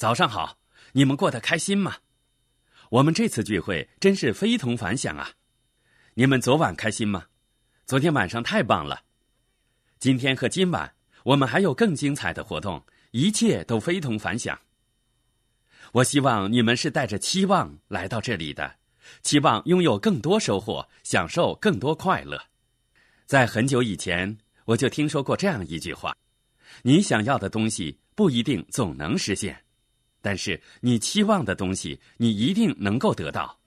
早上好，你们过得开心吗？我们这次聚会真是非同凡响啊！你们昨晚开心吗？昨天晚上太棒了。今天和今晚我们还有更精彩的活动，一切都非同凡响。我希望你们是带着期望来到这里的，期望拥有更多收获，享受更多快乐。在很久以前，我就听说过这样一句话：你想要的东西不一定总能实现。但是你期望的东西，你一定能够得到。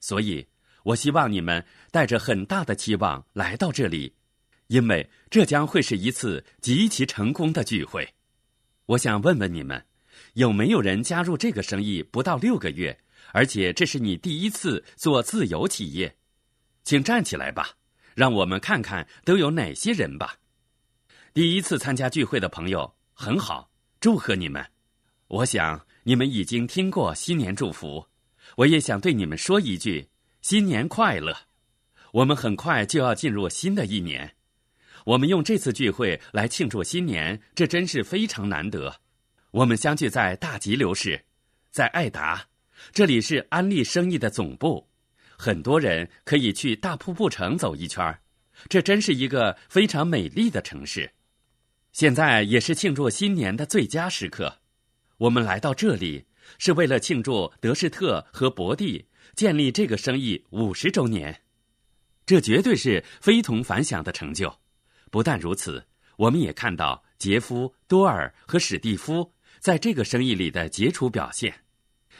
所以，我希望你们带着很大的期望来到这里，因为这将会是一次极其成功的聚会。我想问问你们，有没有人加入这个生意不到六个月，而且这是你第一次做自由企业？请站起来吧，让我们看看都有哪些人吧。第一次参加聚会的朋友很好，祝贺你们。我想你们已经听过新年祝福，我也想对你们说一句：新年快乐！我们很快就要进入新的一年，我们用这次聚会来庆祝新年，这真是非常难得。我们相聚在大吉流市，在爱达，这里是安利生意的总部，很多人可以去大瀑布城走一圈这真是一个非常美丽的城市。现在也是庆祝新年的最佳时刻。我们来到这里是为了庆祝德士特和博蒂建立这个生意五十周年，这绝对是非同凡响的成就。不但如此，我们也看到杰夫、多尔和史蒂夫在这个生意里的杰出表现。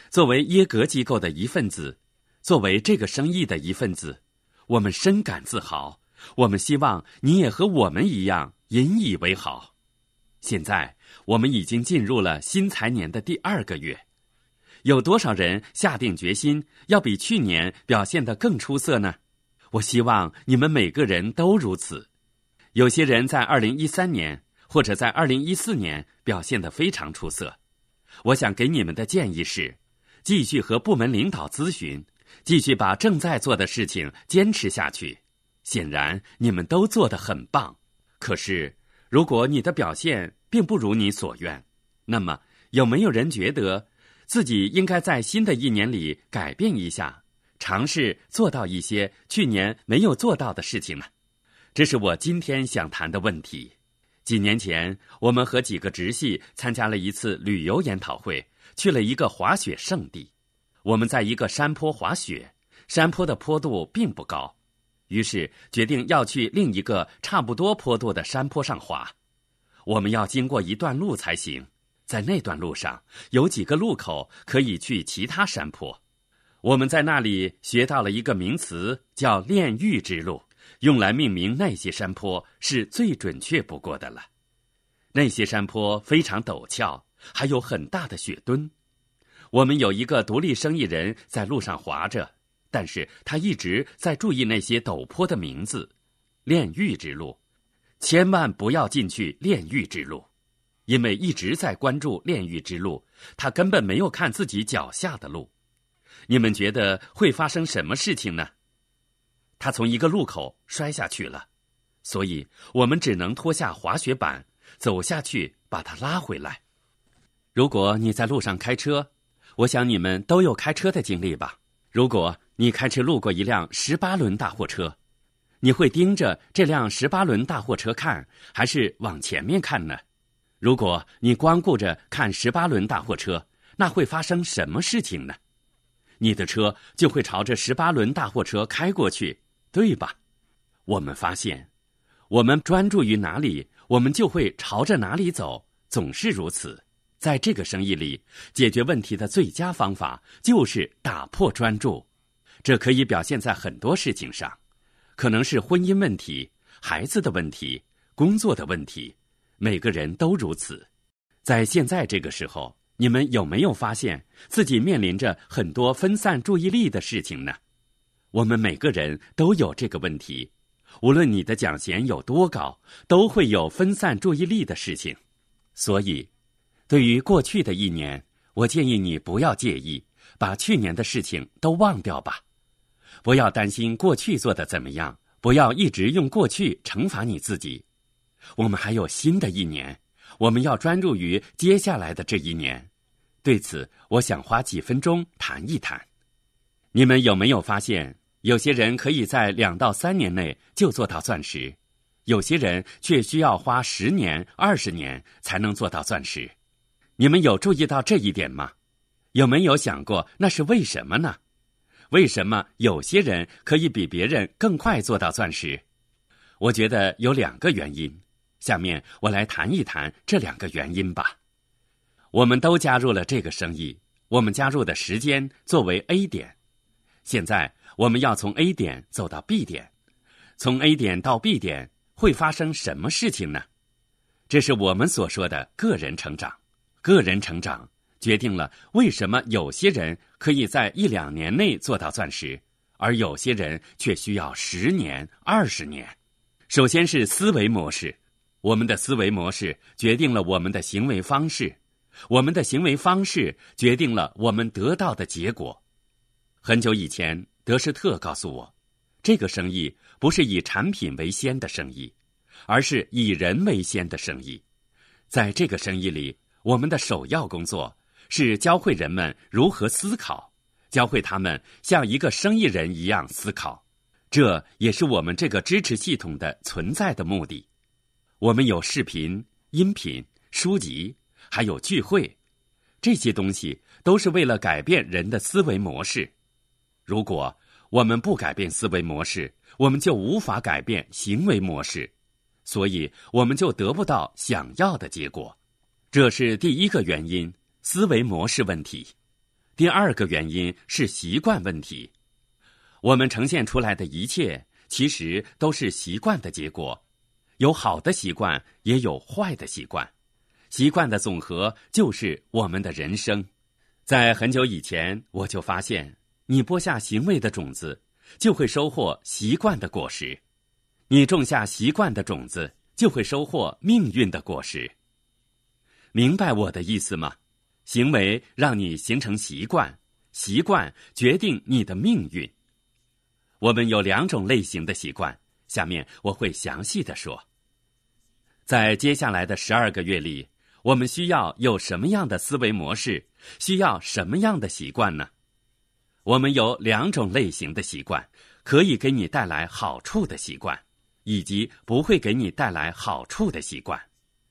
作为耶格机构的一份子，作为这个生意的一份子，我们深感自豪。我们希望你也和我们一样引以为豪。现在我们已经进入了新财年的第二个月，有多少人下定决心要比去年表现得更出色呢？我希望你们每个人都如此。有些人在二零一三年或者在二零一四年表现得非常出色，我想给你们的建议是：继续和部门领导咨询，继续把正在做的事情坚持下去。显然你们都做得很棒，可是。如果你的表现并不如你所愿，那么有没有人觉得自己应该在新的一年里改变一下，尝试做到一些去年没有做到的事情呢？这是我今天想谈的问题。几年前，我们和几个直系参加了一次旅游研讨会，去了一个滑雪胜地。我们在一个山坡滑雪，山坡的坡度并不高。于是决定要去另一个差不多坡度的山坡上滑，我们要经过一段路才行。在那段路上有几个路口可以去其他山坡，我们在那里学到了一个名词，叫“炼狱之路”，用来命名那些山坡是最准确不过的了。那些山坡非常陡峭，还有很大的雪墩。我们有一个独立生意人在路上滑着。但是他一直在注意那些陡坡的名字，炼狱之路，千万不要进去炼狱之路，因为一直在关注炼狱之路，他根本没有看自己脚下的路。你们觉得会发生什么事情呢？他从一个路口摔下去了，所以我们只能脱下滑雪板走下去把他拉回来。如果你在路上开车，我想你们都有开车的经历吧。如果你开车路过一辆十八轮大货车，你会盯着这辆十八轮大货车看，还是往前面看呢？如果你光顾着看十八轮大货车，那会发生什么事情呢？你的车就会朝着十八轮大货车开过去，对吧？我们发现，我们专注于哪里，我们就会朝着哪里走，总是如此。在这个生意里，解决问题的最佳方法就是打破专注。这可以表现在很多事情上，可能是婚姻问题、孩子的问题、工作的问题，每个人都如此。在现在这个时候，你们有没有发现自己面临着很多分散注意力的事情呢？我们每个人都有这个问题，无论你的奖衔有多高，都会有分散注意力的事情。所以，对于过去的一年，我建议你不要介意，把去年的事情都忘掉吧。不要担心过去做的怎么样，不要一直用过去惩罚你自己。我们还有新的一年，我们要专注于接下来的这一年。对此，我想花几分钟谈一谈。你们有没有发现，有些人可以在两到三年内就做到钻石，有些人却需要花十年、二十年才能做到钻石？你们有注意到这一点吗？有没有想过那是为什么呢？为什么有些人可以比别人更快做到钻石？我觉得有两个原因。下面我来谈一谈这两个原因吧。我们都加入了这个生意，我们加入的时间作为 A 点。现在我们要从 A 点走到 B 点，从 A 点到 B 点会发生什么事情呢？这是我们所说的个人成长。个人成长决定了为什么有些人可以在一两年内做到钻石，而有些人却需要十年、二十年。首先是思维模式，我们的思维模式决定了我们的行为方式。我们的行为方式决定了我们得到的结果。很久以前，德施特告诉我，这个生意不是以产品为先的生意，而是以人为先的生意。在这个生意里，我们的首要工作是教会人们如何思考，教会他们像一个生意人一样思考。这也是我们这个支持系统的存在的目的。我们有视频、音频、书籍。还有聚会，这些东西都是为了改变人的思维模式。如果我们不改变思维模式，我们就无法改变行为模式，所以我们就得不到想要的结果。这是第一个原因，思维模式问题。第二个原因是习惯问题。我们呈现出来的一切，其实都是习惯的结果，有好的习惯，也有坏的习惯。习惯的总和就是我们的人生。在很久以前，我就发现，你播下行为的种子，就会收获习惯的果实；你种下习惯的种子，就会收获命运的果实。明白我的意思吗？行为让你形成习惯，习惯决定你的命运。我们有两种类型的习惯，下面我会详细的说。在接下来的十二个月里。我们需要有什么样的思维模式？需要什么样的习惯呢？我们有两种类型的习惯，可以给你带来好处的习惯，以及不会给你带来好处的习惯，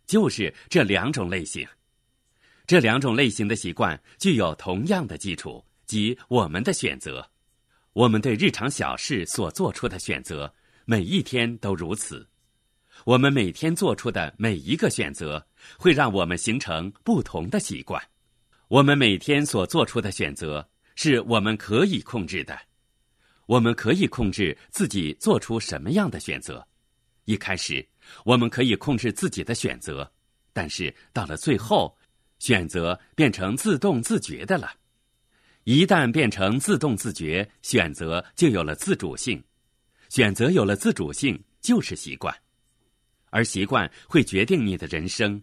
就是这两种类型。这两种类型的习惯具有同样的基础，即我们的选择。我们对日常小事所做出的选择，每一天都如此。我们每天做出的每一个选择，会让我们形成不同的习惯。我们每天所做出的选择，是我们可以控制的。我们可以控制自己做出什么样的选择。一开始，我们可以控制自己的选择，但是到了最后，选择变成自动自觉的了。一旦变成自动自觉，选择就有了自主性。选择有了自主性，就是习惯。而习惯会决定你的人生，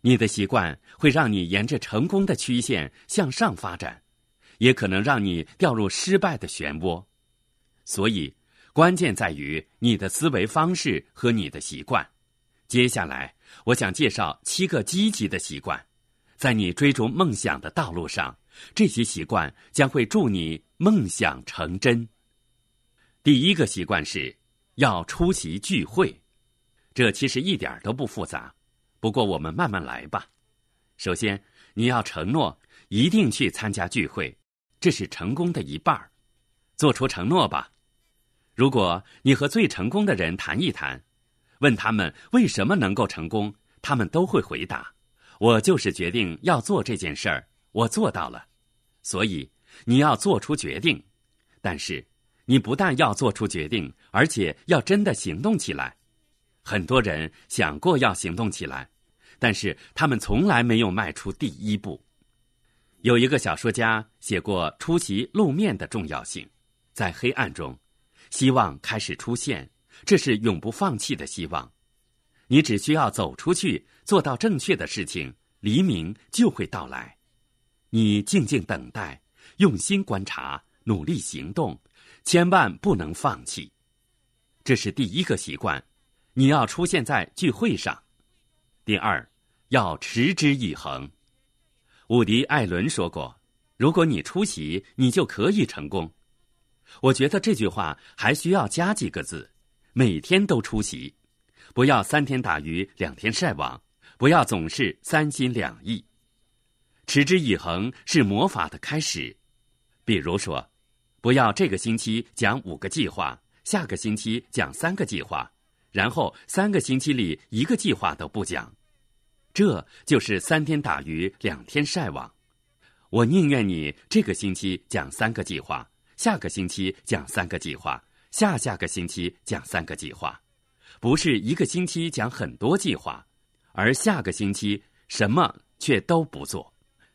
你的习惯会让你沿着成功的曲线向上发展，也可能让你掉入失败的漩涡。所以，关键在于你的思维方式和你的习惯。接下来，我想介绍七个积极的习惯，在你追逐梦想的道路上，这些习惯将会助你梦想成真。第一个习惯是要出席聚会。这其实一点都不复杂，不过我们慢慢来吧。首先，你要承诺一定去参加聚会，这是成功的一半儿。做出承诺吧。如果你和最成功的人谈一谈，问他们为什么能够成功，他们都会回答：“我就是决定要做这件事儿，我做到了。”所以你要做出决定，但是你不但要做出决定，而且要真的行动起来。很多人想过要行动起来，但是他们从来没有迈出第一步。有一个小说家写过出席露面的重要性，在黑暗中，希望开始出现，这是永不放弃的希望。你只需要走出去，做到正确的事情，黎明就会到来。你静静等待，用心观察，努力行动，千万不能放弃。这是第一个习惯。你要出现在聚会上。第二，要持之以恒。伍迪·艾伦说过：“如果你出席，你就可以成功。”我觉得这句话还需要加几个字：每天都出席，不要三天打鱼两天晒网，不要总是三心两意。持之以恒是魔法的开始。比如说，不要这个星期讲五个计划，下个星期讲三个计划，然后三个星期里一个计划都不讲。这就是三天打鱼两天晒网。我宁愿你这个星期讲三个计划，下个星期讲三个计划，下下个星期讲三个计划，不是一个星期讲很多计划，而下个星期什么却都不做。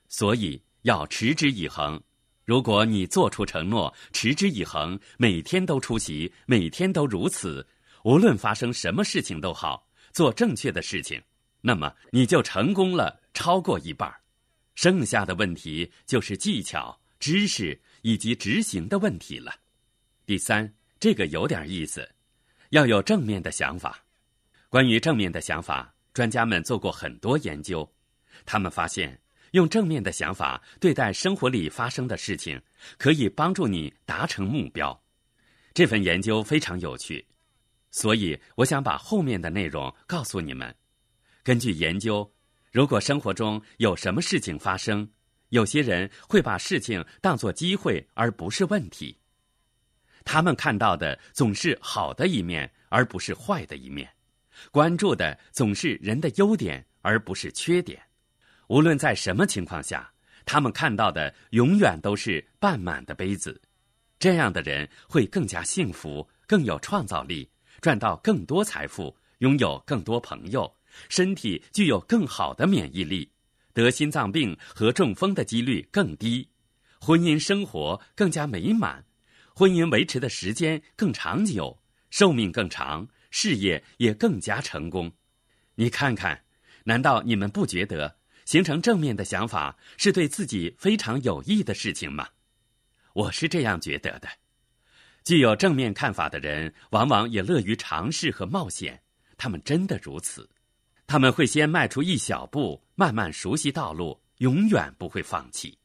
所以要持之以恒。如果你做出承诺，持之以恒，每天都出席，每天都如此，无论发生什么事情都好，做正确的事情，那么你就成功了超过一半。剩下的问题就是技巧、知识以及执行的问题了。第三，这个有点意思，要有正面的想法。关于正面的想法，专家们做过很多研究，他们发现。用正面的想法对待生活里发生的事情，可以帮助你达成目标。这份研究非常有趣，所以我想把后面的内容告诉你们。根据研究，如果生活中有什么事情发生，有些人会把事情当作机会而不是问题。他们看到的总是好的一面，而不是坏的一面；关注的总是人的优点，而不是缺点。无论在什么情况下，他们看到的永远都是半满的杯子。这样的人会更加幸福，更有创造力，赚到更多财富，拥有更多朋友，身体具有更好的免疫力，得心脏病和中风的几率更低，婚姻生活更加美满，婚姻维持的时间更长久，寿命更长，事业也更加成功。你看看，难道你们不觉得？形成正面的想法是对自己非常有益的事情吗？我是这样觉得的。具有正面看法的人，往往也乐于尝试和冒险。他们真的如此。他们会先迈出一小步，慢慢熟悉道路，永远不会放弃。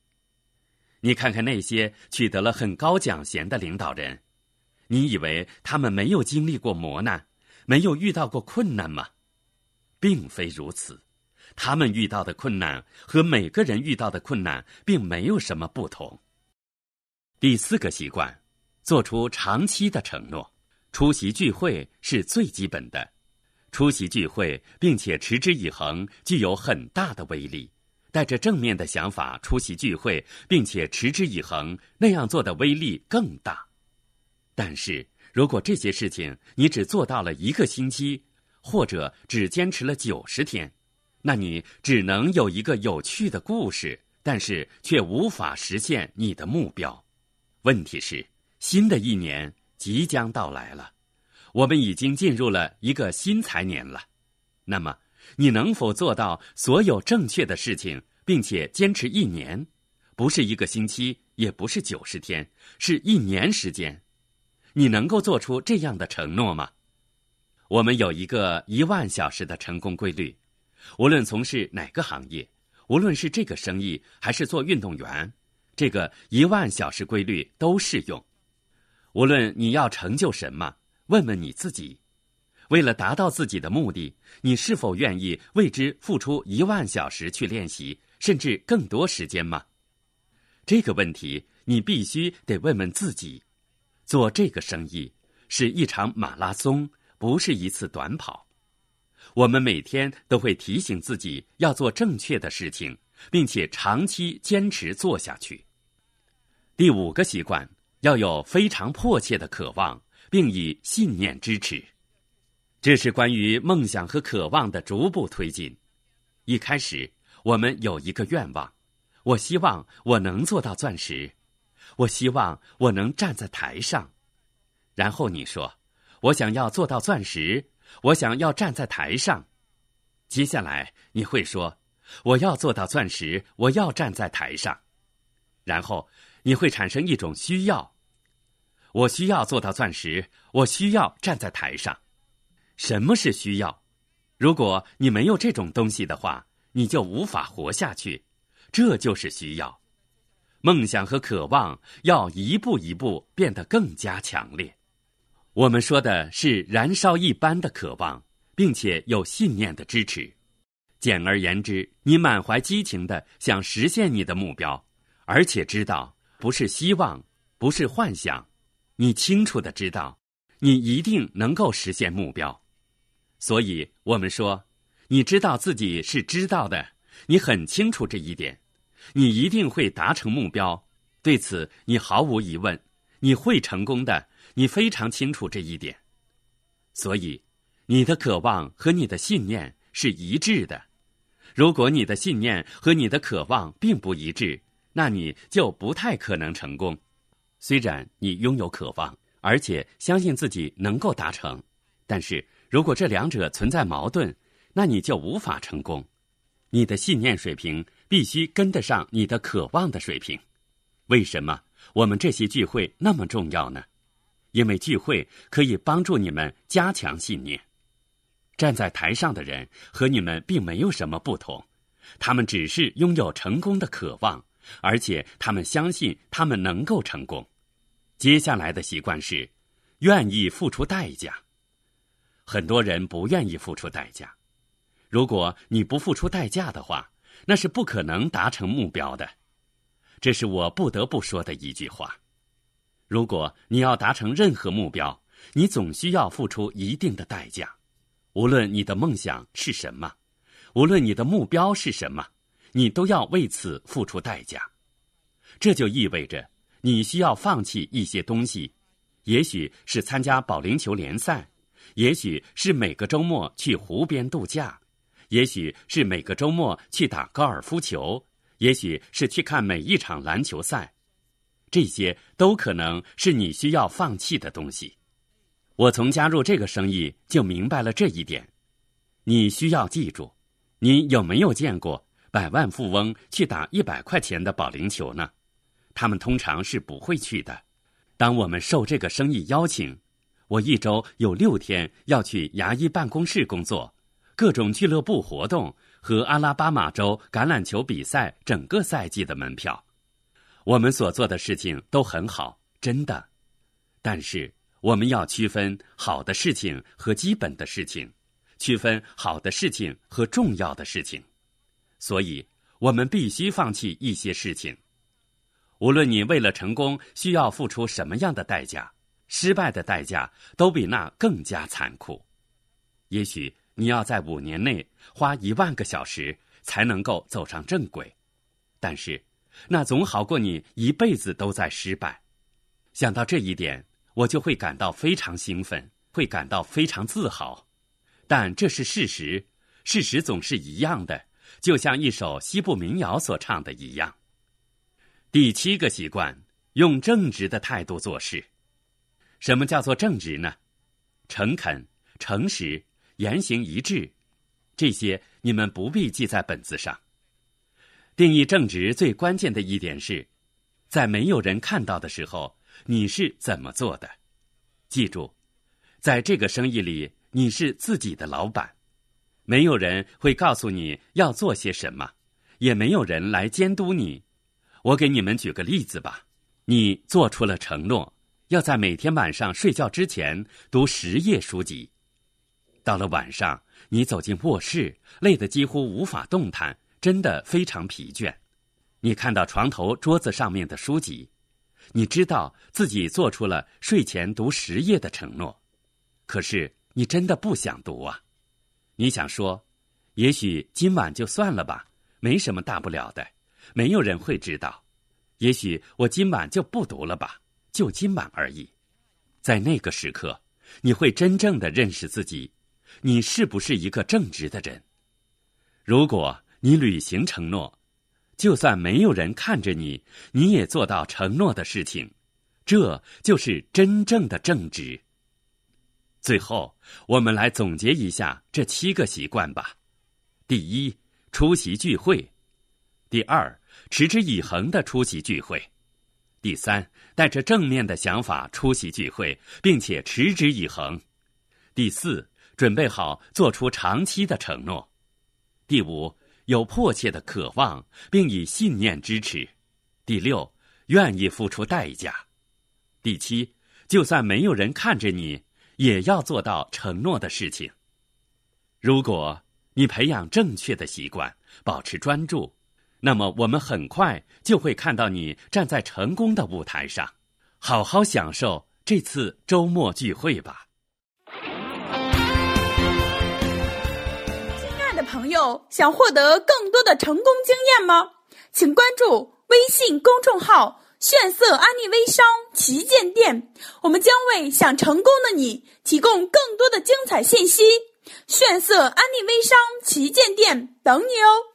你看看那些取得了很高奖衔的领导人，你以为他们没有经历过磨难，没有遇到过困难吗？并非如此。他们遇到的困难和每个人遇到的困难并没有什么不同。第四个习惯，做出长期的承诺。出席聚会是最基本的，出席聚会并且持之以恒，具有很大的威力。带着正面的想法出席聚会，并且持之以恒，那样做的威力更大。但是如果这些事情你只做到了一个星期，或者只坚持了九十天，那你只能有一个有趣的故事，但是却无法实现你的目标。问题是，新的一年即将到来了，我们已经进入了一个新财年了。那么，你能否做到所有正确的事情，并且坚持一年？不是一个星期，也不是九十天，是一年时间。你能够做出这样的承诺吗？我们有一个一万小时的成功规律。无论从事哪个行业，无论是这个生意还是做运动员，这个一万小时规律都适用。无论你要成就什么，问问你自己：为了达到自己的目的，你是否愿意为之付出一万小时去练习，甚至更多时间吗？这个问题你必须得问问自己。做这个生意是一场马拉松，不是一次短跑。我们每天都会提醒自己要做正确的事情，并且长期坚持做下去。第五个习惯要有非常迫切的渴望，并以信念支持。这是关于梦想和渴望的逐步推进。一开始，我们有一个愿望：我希望我能做到钻石，我希望我能站在台上。然后你说：“我想要做到钻石。”我想要站在台上，接下来你会说：“我要做到钻石，我要站在台上。”然后你会产生一种需要：“我需要做到钻石，我需要站在台上。”什么是需要？如果你没有这种东西的话，你就无法活下去。这就是需要。梦想和渴望要一步一步变得更加强烈。我们说的是燃烧一般的渴望，并且有信念的支持。简而言之，你满怀激情的想实现你的目标，而且知道不是希望，不是幻想，你清楚的知道，你一定能够实现目标。所以，我们说，你知道自己是知道的，你很清楚这一点。你一定会达成目标，对此你毫无疑问，你会成功的，你非常清楚这一点。所以，你的渴望和你的信念是一致的。如果你的信念和你的渴望并不一致，那你就不太可能成功。虽然你拥有渴望，而且相信自己能够达成，但是如果这两者存在矛盾，那你就无法成功。你的信念水平。必须跟得上你的渴望的水平。为什么我们这些聚会那么重要呢？因为聚会可以帮助你们加强信念。站在台上的人和你们并没有什么不同，他们只是拥有成功的渴望，而且他们相信他们能够成功。接下来的习惯是愿意付出代价。很多人不愿意付出代价。如果你不付出代价的话，那是不可能达成目标的，这是我不得不说的一句话。如果你要达成任何目标，你总需要付出一定的代价。无论你的梦想是什么，无论你的目标是什么，你都要为此付出代价。这就意味着你需要放弃一些东西，也许是参加保龄球联赛，也许是每个周末去湖边度假。也许是每个周末去打高尔夫球，也许是去看每一场篮球赛，这些都可能是你需要放弃的东西。我从加入这个生意就明白了这一点。你需要记住，你有没有见过百万富翁去打一百块钱的保龄球呢？他们通常是不会去的。当我们受这个生意邀请，我一周有六天要去牙医办公室工作。各种俱乐部活动和阿拉巴马州橄榄球比赛整个赛季的门票，我们所做的事情都很好，真的。但是我们要区分好的事情和基本的事情，区分好的事情和重要的事情，所以我们必须放弃一些事情。无论你为了成功需要付出什么样的代价，失败的代价都比那更加残酷。也许。你要在五年内花一万个小时才能够走上正轨，但是那总好过你一辈子都在失败。想到这一点，我就会感到非常兴奋，会感到非常自豪。但这是事实，事实总是一样的，就像一首西部民谣所唱的一样。第七个习惯：用正直的态度做事。什么叫做正直呢？诚恳、诚实。言行一致，这些你们不必记在本子上。定义正直最关键的一点是，在没有人看到的时候，你是怎么做的？记住，在这个生意里，你是自己的老板，没有人会告诉你要做些什么，也没有人来监督你。我给你们举个例子吧：你做出了承诺，要在每天晚上睡觉之前读十页书籍。到了晚上，你走进卧室，累得几乎无法动弹，真的非常疲倦。你看到床头桌子上面的书籍，你知道自己做出了睡前读十页的承诺，可是你真的不想读啊！你想说，也许今晚就算了吧，没什么大不了的，没有人会知道。也许我今晚就不读了吧，就今晚而已。在那个时刻，你会真正的认识自己。你是不是一个正直的人？如果你履行承诺，就算没有人看着你，你也做到承诺的事情，这就是真正的正直。最后，我们来总结一下这七个习惯吧：第一，出席聚会；第二，持之以恒的出席聚会；第三，带着正面的想法出席聚会，并且持之以恒；第四。准备好做出长期的承诺。第五，有迫切的渴望，并以信念支持；第六，愿意付出代价；第七，就算没有人看着你，也要做到承诺的事情。如果你培养正确的习惯，保持专注，那么我们很快就会看到你站在成功的舞台上。好好享受这次周末聚会吧。亲爱的朋友，想获得更多的成功经验吗？请关注微信公众号“炫色安利微商旗舰店”，我们将为想成功的你提供更多的精彩信息。炫色安利微商旗舰店等你哦。